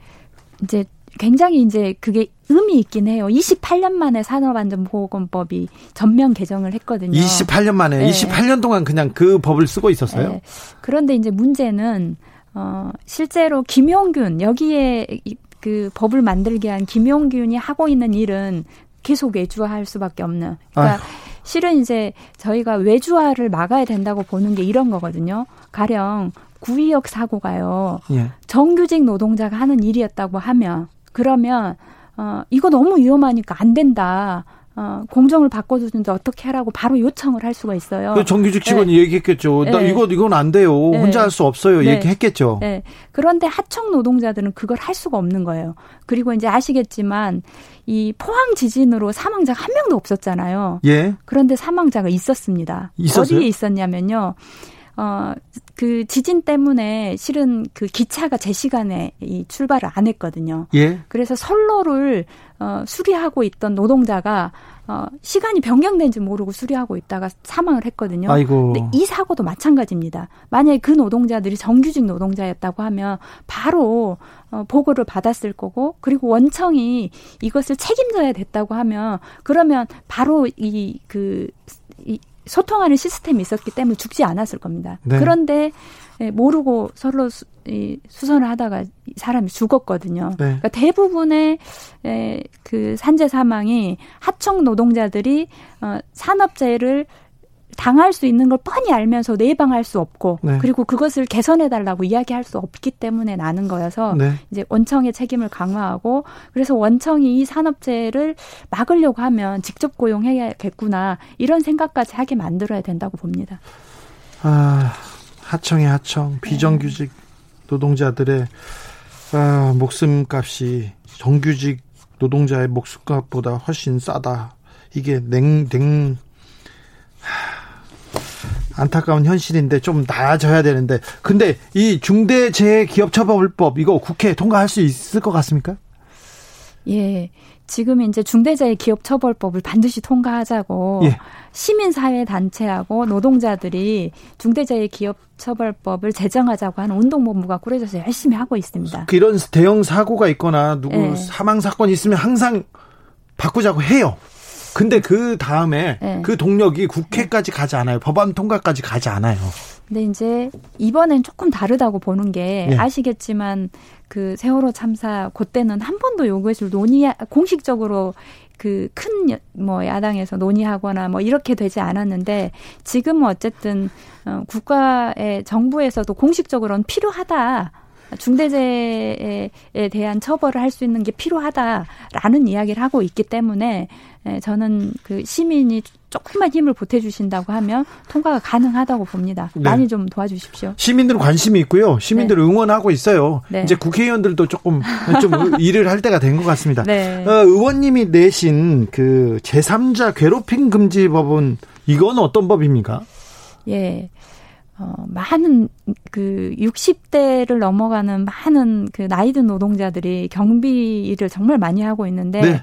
이제 굉장히 이제 그게 의미 있긴 해요. 28년 만에 산업안전보건법이 전면 개정을 했거든요. 28년 만에 네. 28년 동안 그냥 그 법을 쓰고 있었어요. 네. 그런데 이제 문제는 어 실제로 김용균 여기에 이- 그 법을 만들게 한 김용균이 하고 있는 일은 계속 외주화할 수밖에 없는. 그러니까 실은 이제 저희가 외주화를 막아야 된다고 보는 게 이런 거거든요. 가령 구의역 사고가요. 예. 정규직 노동자가 하는 일이었다고 하면 그러면 어 이거 너무 위험하니까 안 된다. 어, 공정을 바꿔주는데 어떻게 하라고 바로 요청을 할 수가 있어요. 그 정규직 직원이 네. 얘기했겠죠. 나 네. 이거 이건 안 돼요. 네. 혼자 할 수 없어요. 네. 얘기했겠죠. 네. 그런데 하청 노동자들은 그걸 할 수가 없는 거예요. 그리고 이제 아시겠지만 이 포항 지진으로 사망자가 한 명도 없었잖아요. 예. 그런데 사망자가 있었습니다. 있었어요? 어디에 있었냐면요. 어, 그 지진 때문에 실은 그 기차가 제 시간에 이 출발을 안 했거든요. 예. 그래서 선로를 어, 수리하고 있던 노동자가 어, 시간이 변경된지 모르고 수리하고 있다가 사망을 했거든요. 아이고. 근데 이 사고도 마찬가지입니다. 만약에 그 노동자들이 정규직 노동자였다고 하면 바로 어, 보고를 받았을 거고 그리고 원청이 이것을 책임져야 됐다고 하면 그러면 바로 이그 이, 소통하는 시스템이 있었기 때문에 죽지 않았을 겁니다. 네. 그런데 예, 모르고 서로 수, 이, 수선을 하다가 사람이 죽었거든요. 네. 그러니까 대부분의 에, 예, 그 산재 사망이 하청 노동자들이 어, 산업재해를 당할 수 있는 걸 뻔히 알면서 내방할 수 없고 네. 그리고 그것을 개선해 달라고 이야기할 수 없기 때문에 나는 거여서 네. 이제 원청의 책임을 강화하고 그래서 원청이 이 산업재해를 막으려고 하면 직접 고용해야겠구나 이런 생각까지 하게 만들어야 된다고 봅니다. 아 하청의 하청 비정규직 노동자들의 아, 목숨값이 정규직 노동자의 목숨값보다 훨씬 싸다. 이게 냉, 냉, 안타까운 현실인데 좀 나아져야 되는데. 근데 이 중대재해기업처벌법 이거 국회 통과할 수 있을 것 같습니까? 예. 지금 이제 중대재해기업처벌법을 반드시 통과하자고 예. 시민사회 단체하고 노동자들이 중대재해기업처벌법을 제정하자고 하는 운동본부가 꾸려져서 열심히 하고 있습니다. 그런 대형 사고가 있거나 누구 예. 사망 사건이 있으면 항상 바꾸자고 해요. 근데 그 다음에 네. 그 동력이 국회까지 가지 않아요. 법안 통과까지 가지 않아요. 근데 이제 이번엔 조금 다르다고 보는 게 네. 아시겠지만 그 세월호 참사 그때는 한 번도 요것을 논의 공식적으로 그 큰 뭐 야당에서 논의하거나 뭐 이렇게 되지 않았는데 지금은 어쨌든 어 국가의 정부에서도 공식적으로는 필요하다. 중대재해에 대한 처벌을 할 수 있는 게 필요하다라는 이야기를 하고 있기 때문에 저는 그 시민이 조금만 힘을 보태주신다고 하면 통과가 가능하다고 봅니다. 네. 많이 좀 도와주십시오. 시민들은 관심이 있고요. 시민들 네. 응원하고 있어요. 네. 이제 국회의원들도 조금 좀 일을 할 때가 된 것 같습니다. 네. 어, 의원님이 내신 그 제3자 괴롭힘 금지 법은 이건 어떤 법입니까? 예. 어, 많은 그 60대를 넘어가는 많은 그 나이든 노동자들이 경비 일을 정말 많이 하고 있는데 네.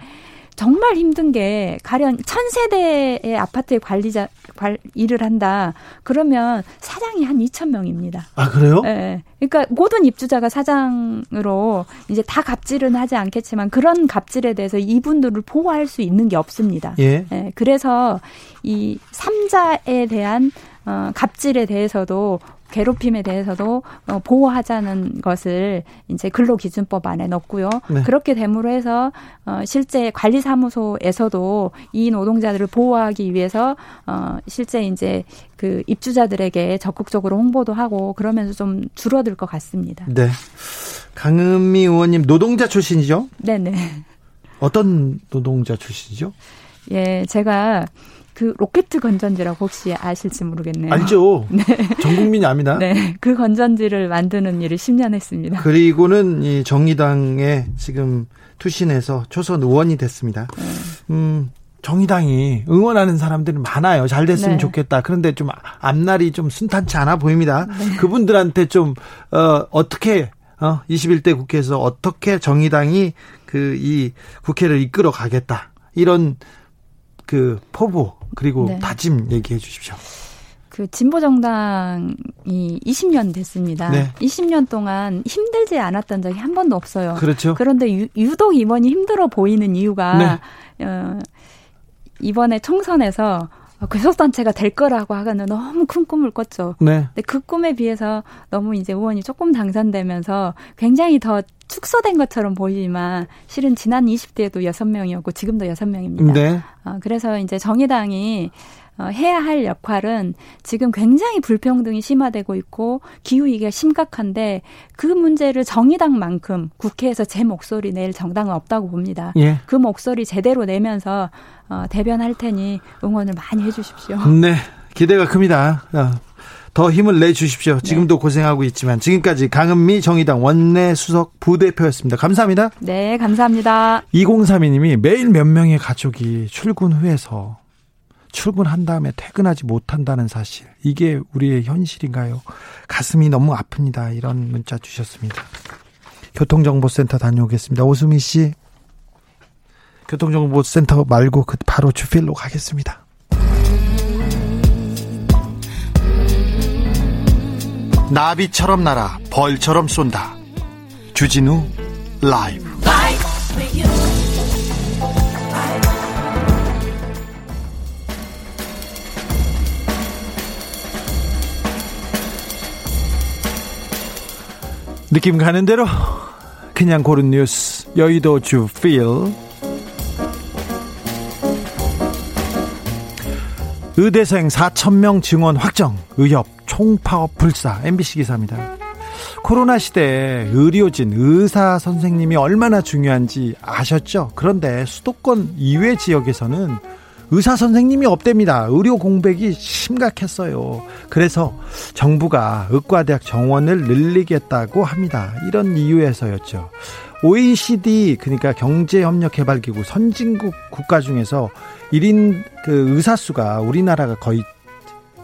정말 힘든 게 가령 천 세대의 아파트의 관리자 관, 일을 한다. 그러면 사장이 한 2천 명입니다. 아 그래요? 네. 그러니까 모든 입주자가 사장으로 이제 다 갑질은 하지 않겠지만 그런 갑질에 대해서 이분들을 보호할 수 있는 게 없습니다. 예. 네. 그래서 이 삼자에 대한 어, 갑질에 대해서도 괴롭힘에 대해서도 어, 보호하자는 것을 이제 근로기준법 안에 넣고요. 네. 그렇게 됨으로 해서 어, 실제 관리사무소에서도 이 노동자들을 보호하기 위해서 어, 실제 이제 그 입주자들에게 적극적으로 홍보도 하고 그러면서 좀 줄어들 것 같습니다. 네. 강은미 의원님 노동자 출신이죠? 네네. 어떤 노동자 출신이죠? 예, 제가 그 로켓 건전지라고 혹시 아실지 모르겠네요. 알죠. 네. 전 국민이 압니다. 네. 그 건전지를 만드는 일을 10년 했습니다. 그리고는 이 정의당에 지금 투신해서 초선 의원이 됐습니다. 네. 음, 정의당이 응원하는 사람들이 많아요. 잘 됐으면 네. 좋겠다. 그런데 좀 앞날이 좀 순탄치 않아 보입니다. 네. 그분들한테 좀, 어, 어떻게, 어, 21대 국회에서 어떻게 정의당이 그 이 국회를 이끌어 가겠다. 이런 그 포부 그리고 네. 다짐 얘기해 주십시오. 그 진보 정당이 20년 됐습니다. 네. 20년 동안 힘들지 않았던 적이 한 번도 없어요. 그렇죠. 그런데 유, 유독 이번이 힘들어 보이는 이유가 네. 어, 이번에 총선에서 교섭단체가 될 거라고 하고는 너무 큰 꿈을 꿨죠. 네. 근데 그 꿈에 비해서 너무 이제 의원이 조금 당선되면서 굉장히 더 축소된 것처럼 보이지만 실은 지난 20대에도 6명이었고 지금도 6명입니다. 네. 어, 그래서 이제 정의당이 어, 해야 할 역할은 지금 굉장히 불평등이 심화되고 있고 기후 위기가 심각한데 그 문제를 정의당만큼 국회에서 제 목소리 낼 정당은 없다고 봅니다. 예. 그 목소리 제대로 내면서 어, 대변할 테니 응원을 많이 해주십시오. 네, 기대가 큽니다. 어, 더 힘을 내 주십시오. 지금도 네. 고생하고 있지만 지금까지 강은미 정의당 원내 수석 부대표였습니다. 감사합니다. 네, 감사합니다. 2032님이 매일 몇 명의 가족이 출근 후에서 출근한 다음에 퇴근하지 못한다는 사실. 이게 우리의 현실인가요? 가슴이 너무 아픕니다. 이런 문자 주셨습니다. 교통정보센터 다녀오겠습니다. 오수미 씨. 교통정보센터 말고 그 바로 주필로 가겠습니다. 나비처럼 날아 벌처럼 쏜다. 주진우 라이브. 느낌 가는 대로 그냥 고른 뉴스 여의도 주필 의대생 4천 명 증원 확정 의협 총파업 불사 MBC 기사입니다. 코로나 시대에 의료진, 의사 선생님이 얼마나 중요한지 아셨죠? 그런데 수도권 이외 지역에서는 의사 선생님이 없답니다. 의료 공백이 심각했어요. 그래서 정부가 의과대학 정원을 늘리겠다고 합니다. 이런 이유에서였죠. OECD 그러니까 경제협력개발기구 선진국 국가 중에서 1인 그 의사 수가 우리나라가 거의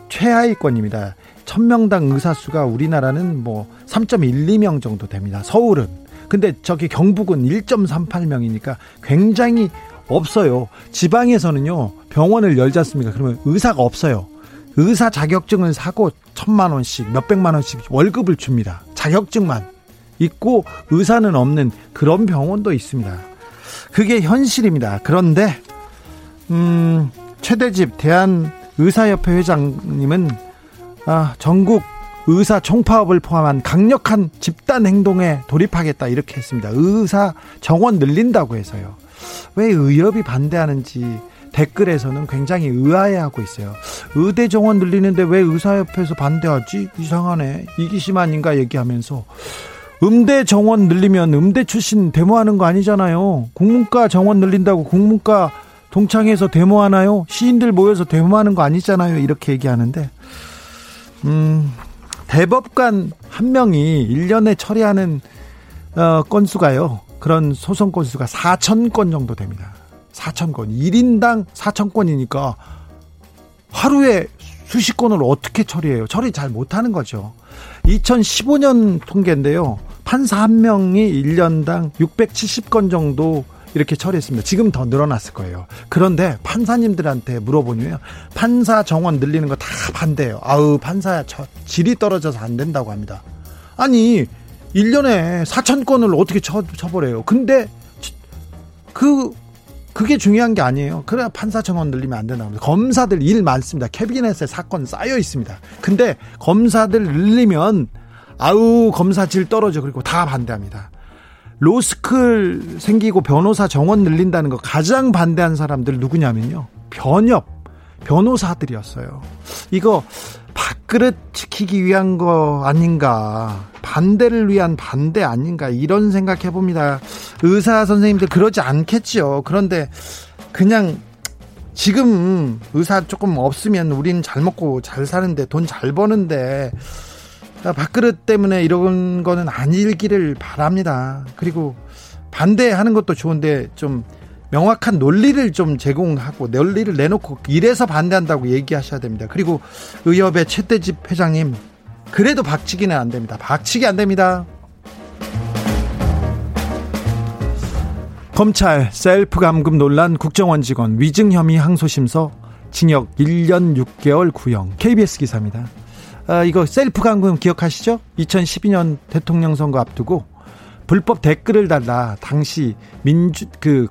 최하위권입니다. 1000명당 의사 수가 우리나라는 뭐 3.12명 정도 됩니다. 서울은. 근데 저기 경북은 1.38명이니까 굉장히 없어요. 지방에서는요, 병원을 열지 않습니까? 그러면 의사가 없어요. 의사 자격증을 사고 천만 원씩, 몇백만 원씩 월급을 줍니다. 자격증만 있고 의사는 없는 그런 병원도 있습니다. 그게 현실입니다. 그런데, 음, 최대집 대한의사협회 회장님은 아, 전국 의사 총파업을 포함한 강력한 집단 행동에 돌입하겠다 이렇게 했습니다. 의사 정원 늘린다고 해서요. 왜 의협이 반대하는지 댓글에서는 굉장히 의아해하고 있어요. 의대 정원 늘리는데 왜 의사협회에서 반대하지? 이상하네. 이기심 아닌가 얘기하면서 음대 정원 늘리면 음대 출신 데모하는 거 아니잖아요. 국문과 정원 늘린다고 국문과 동창회에서 데모하나요? 시인들 모여서 데모하는 거 아니잖아요. 이렇게 얘기하는데 음, 대법관 한 명이 1년에 처리하는 어, 건수가요. 그런 소송 건수가 4천 건 정도 됩니다. 4천 건. 1인당 4천 건이니까 하루에 수십 건을 어떻게 처리해요? 처리 잘 못하는 거죠. 2015년 통계인데요. 판사 한 명이 1년당 670건 정도 이렇게 처리했습니다. 지금 더 늘어났을 거예요. 그런데 판사님들한테 물어보면 판사 정원 늘리는 거 다 반대예요. 아우 판사 질이 떨어져서 안 된다고 합니다. 아니 1년에 4천 건을 어떻게 쳐, 쳐버려요. 근데 그 그게 중요한 게 아니에요. 그래야 판사 정원 늘리면 안 된다고 합니다. 검사들 일 많습니다. 캐비넷에 사건 쌓여 있습니다. 근데 검사들 늘리면 아우 검사 질 떨어져 그리고 다 반대합니다. 로스쿨 생기고 변호사 정원 늘린다는 거 가장 반대한 사람들 누구냐면요. 변협 변호사들이었어요. 이거 밥그릇 지키기 위한 거 아닌가. 반대를 위한 반대 아닌가. 이런 생각 해 봅니다. 의사 선생님들 그러지 않겠지요. 그런데 그냥 지금 의사 조금 없으면 우리는 잘 먹고 잘 사는데 돈 잘 버는데 밥그릇 때문에 이런 거는 아니기를 바랍니다. 그리고 반대하는 것도 좋은데 좀 명확한 논리를 좀 제공하고 논리를 내놓고 이래서 반대한다고 얘기하셔야 됩니다. 그리고 의협의 최대집 회장님 그래도 박치기는 안 됩니다. 박치기 안 됩니다. 검찰 셀프 감금 논란 국정원 직원 위증 혐의 항소심서 징역 1년 6개월 구형 KBS 기사입니다. 아, 이거 셀프 감금 기억하시죠? 2012년 대통령 선거 앞두고 불법 댓글을 달라 당시 민주 그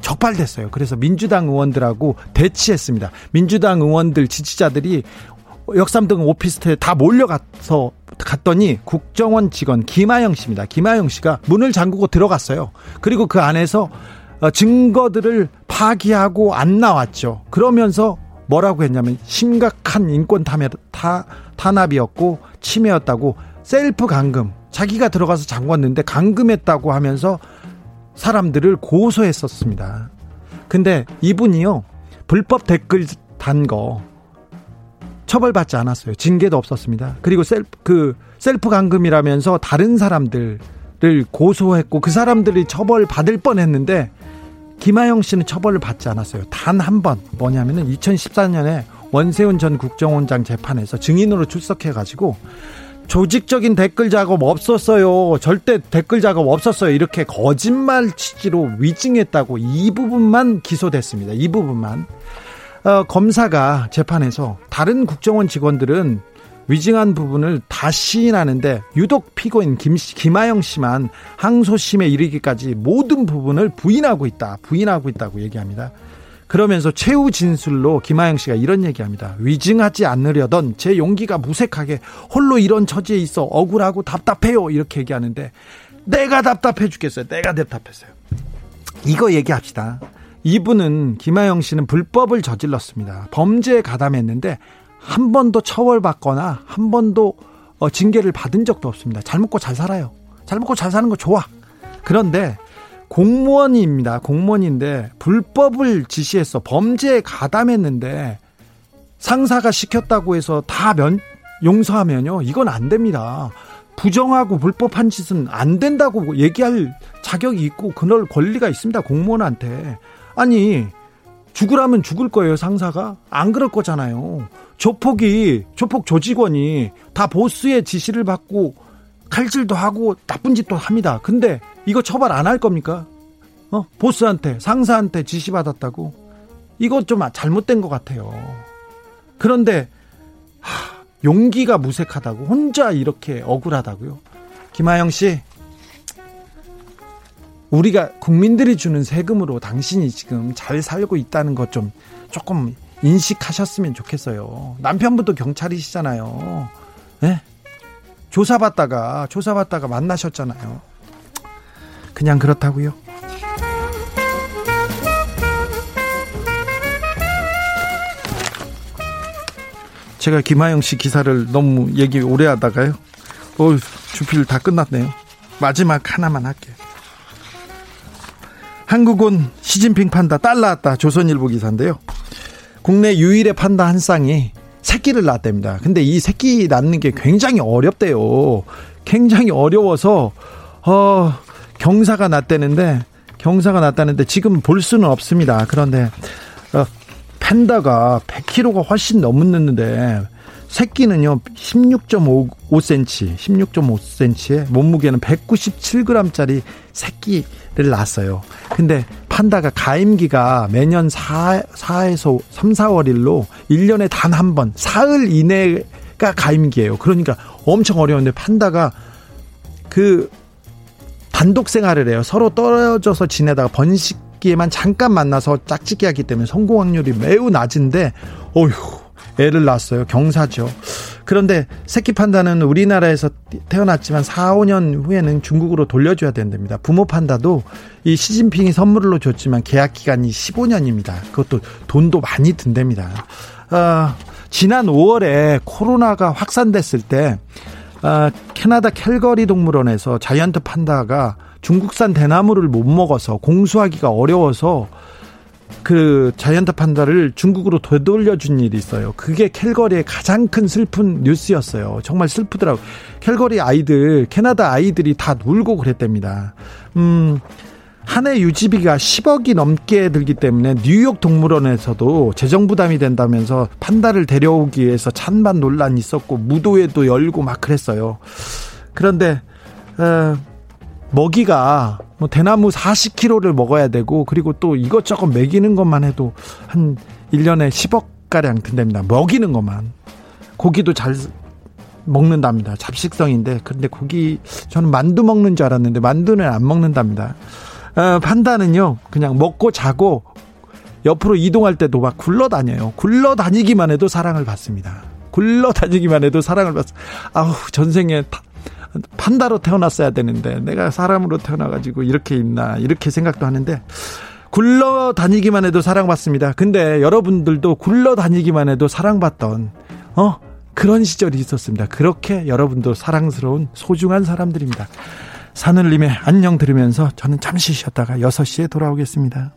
적발됐어요. 그래서 민주당 의원들하고 대치했습니다. 민주당 의원들 지지자들이 역삼동 오피스텔 다 몰려가서 갔더니 국정원 직원 김하영 씨입니다. 김하영 씨가 문을 잠그고 들어갔어요. 그리고 그 안에서 어, 증거들을 파기하고 안 나왔죠. 그러면서 뭐라고 했냐면 심각한 인권 탄압, 탄압이었고 침해였다고 셀프 감금 자기가 들어가서 잠궜는데 감금했다고 하면서 사람들을 고소했었습니다. 근데 이분이요 불법 댓글 단 거 처벌받지 않았어요. 징계도 없었습니다. 그리고 셀프 그 셀프 감금이라면서 다른 사람들을 고소했고 그 사람들이 처벌 받을 뻔했는데 김하영 씨는 처벌을 받지 않았어요. 단 한 번 뭐냐면은 2014년에 원세훈 전 국정원장 재판에서 증인으로 출석해 가지고 조직적인 댓글 작업 없었어요. 절대 댓글 작업 없었어요. 이렇게 거짓말 취지로 위증했다고 이 부분만 기소됐습니다. 이 부분만. 어, 검사가 재판에서 다른 국정원 직원들은 위증한 부분을 다 시인하는데 유독 피고인 김, 김하영 씨만 항소심에 이르기까지 모든 부분을 부인하고 있다. 부인하고 있다고 얘기합니다. 그러면서 최후 진술로 김하영 씨가 이런 얘기합니다. 위증하지 않으려던 제 용기가 무색하게 홀로 이런 처지에 있어 억울하고 답답해요. 이렇게 얘기하는데 내가 답답해 죽겠어요. 내가 답답했어요. 이거 얘기합시다. 이분은 김하영 씨는 불법을 저질렀습니다. 범죄에 가담했는데 한 번도 처벌받거나 한 번도 어, 징계를 받은 적도 없습니다. 잘 먹고 잘 살아요. 잘 먹고 잘 사는 거 좋아. 그런데 공무원입니다. 공무원인데 불법을 지시해서 범죄에 가담했는데 상사가 시켰다고 해서 다 면, 용서하면요. 이건 안 됩니다. 부정하고 불법한 짓은 안 된다고 얘기할 자격이 있고 그럴 권리가 있습니다. 공무원한테. 아니, 죽으라면 죽을 거예요, 상사가. 안 그럴 거잖아요. 조폭이, 조폭 조직원이 다 보스의 지시를 받고 칼질도 하고 나쁜 짓도 합니다. 근데 이거 처벌 안 할 겁니까? 어? 보스한테, 상사한테 지시받았다고? 이거 좀 잘못된 것 같아요. 그런데, 하, 용기가 무색하다고, 혼자 이렇게 억울하다고요? 김하영 씨, 우리가 국민들이 주는 세금으로 당신이 지금 잘 살고 있다는 것 좀 조금 인식하셨으면 좋겠어요. 남편분도 경찰이시잖아요. 네? 조사받다가 조사받다가 만나셨잖아요. 그냥 그렇다고요. 제가 김하영 씨 기사를 너무 얘기 오래 하다가요. 어, 주필 다 끝났네요. 마지막 하나만 할게요. 한국은 시진핑 판다 딸 낳았다 조선일보 기사인데요. 국내 유일의 판다 한 쌍이 새끼를 낳았답니다. 근데 이 새끼 낳는 게 굉장히 어렵대요. 굉장히 어려워서 어 경사가 났다는데 경사가 났다는데 지금 볼 수는 없습니다. 그런데 어, 판다가 100kg가 훨씬 넘는데 새끼는요 16.5cm, 16.5cm에 몸무게는 197g짜리 새끼를 낳았어요. 근데 판다가 가임기가 매년 4, 4에서 3, 4월일로 1년에 단 한 번, 사흘 이내가 가임기예요. 그러니까 엄청 어려운데 판다가 그 단독 생활을 해요. 서로 떨어져서 지내다가 번식기에만 잠깐 만나서 짝짓기 하기 때문에 성공 확률이 매우 낮은데 어휴 애를 낳았어요. 경사죠. 그런데 새끼 판다는 우리나라에서 태어났지만 4, 5년 후에는 중국으로 돌려줘야 된답니다. 부모 판다도 이 시진핑이 선물로 줬지만 계약 기간이 15년입니다. 그것도 돈도 많이 든답니다. 어, 지난 5월에 코로나가 확산됐을 때 어, 캐나다 캘거리 동물원에서 자이언트 판다가 중국산 대나무를 못 먹어서 공수하기가 어려워서 그 자이언트 판다를 중국으로 되돌려준 일이 있어요. 그게 캘거리의 가장 큰 슬픈 뉴스였어요. 정말 슬프더라고. 캘거리 아이들, 캐나다 아이들이 다 울고 그랬답니다. 음, 한 해 유지비가 10억이 넘게 들기 때문에 뉴욕 동물원에서도 재정 부담이 된다면서 판다를 데려오기 위해서 찬반 논란이 있었고 무도회도 열고 막 그랬어요. 그런데 어, 먹이가 뭐 대나무 40kg를 먹어야 되고 그리고 또 이것저것 먹이는 것만 해도 한 1년에 10억 가량 든답니다. 먹이는 것만. 고기도 잘 먹는답니다. 잡식성인데 그런데 고기 저는 만두 먹는 줄 알았는데 만두는 안 먹는답니다. 어, 판다는요, 그냥 먹고 자고 옆으로 이동할 때도 막 굴러다녀요. 굴러다니기만 해도 사랑을 받습니다. 굴러다니기만 해도 사랑을 받습 아우, 전생에 판다로 태어났어야 되는데, 내가 사람으로 태어나가지고 이렇게 있나, 이렇게 생각도 하는데, 굴러다니기만 해도 사랑받습니다. 근데 여러분들도 굴러다니기만 해도 사랑받던, 어? 그런 시절이 있었습니다. 그렇게 여러분도 사랑스러운 소중한 사람들입니다. 산울림의 안녕 들으면서 저는 잠시 쉬었다가 6시에 돌아오겠습니다.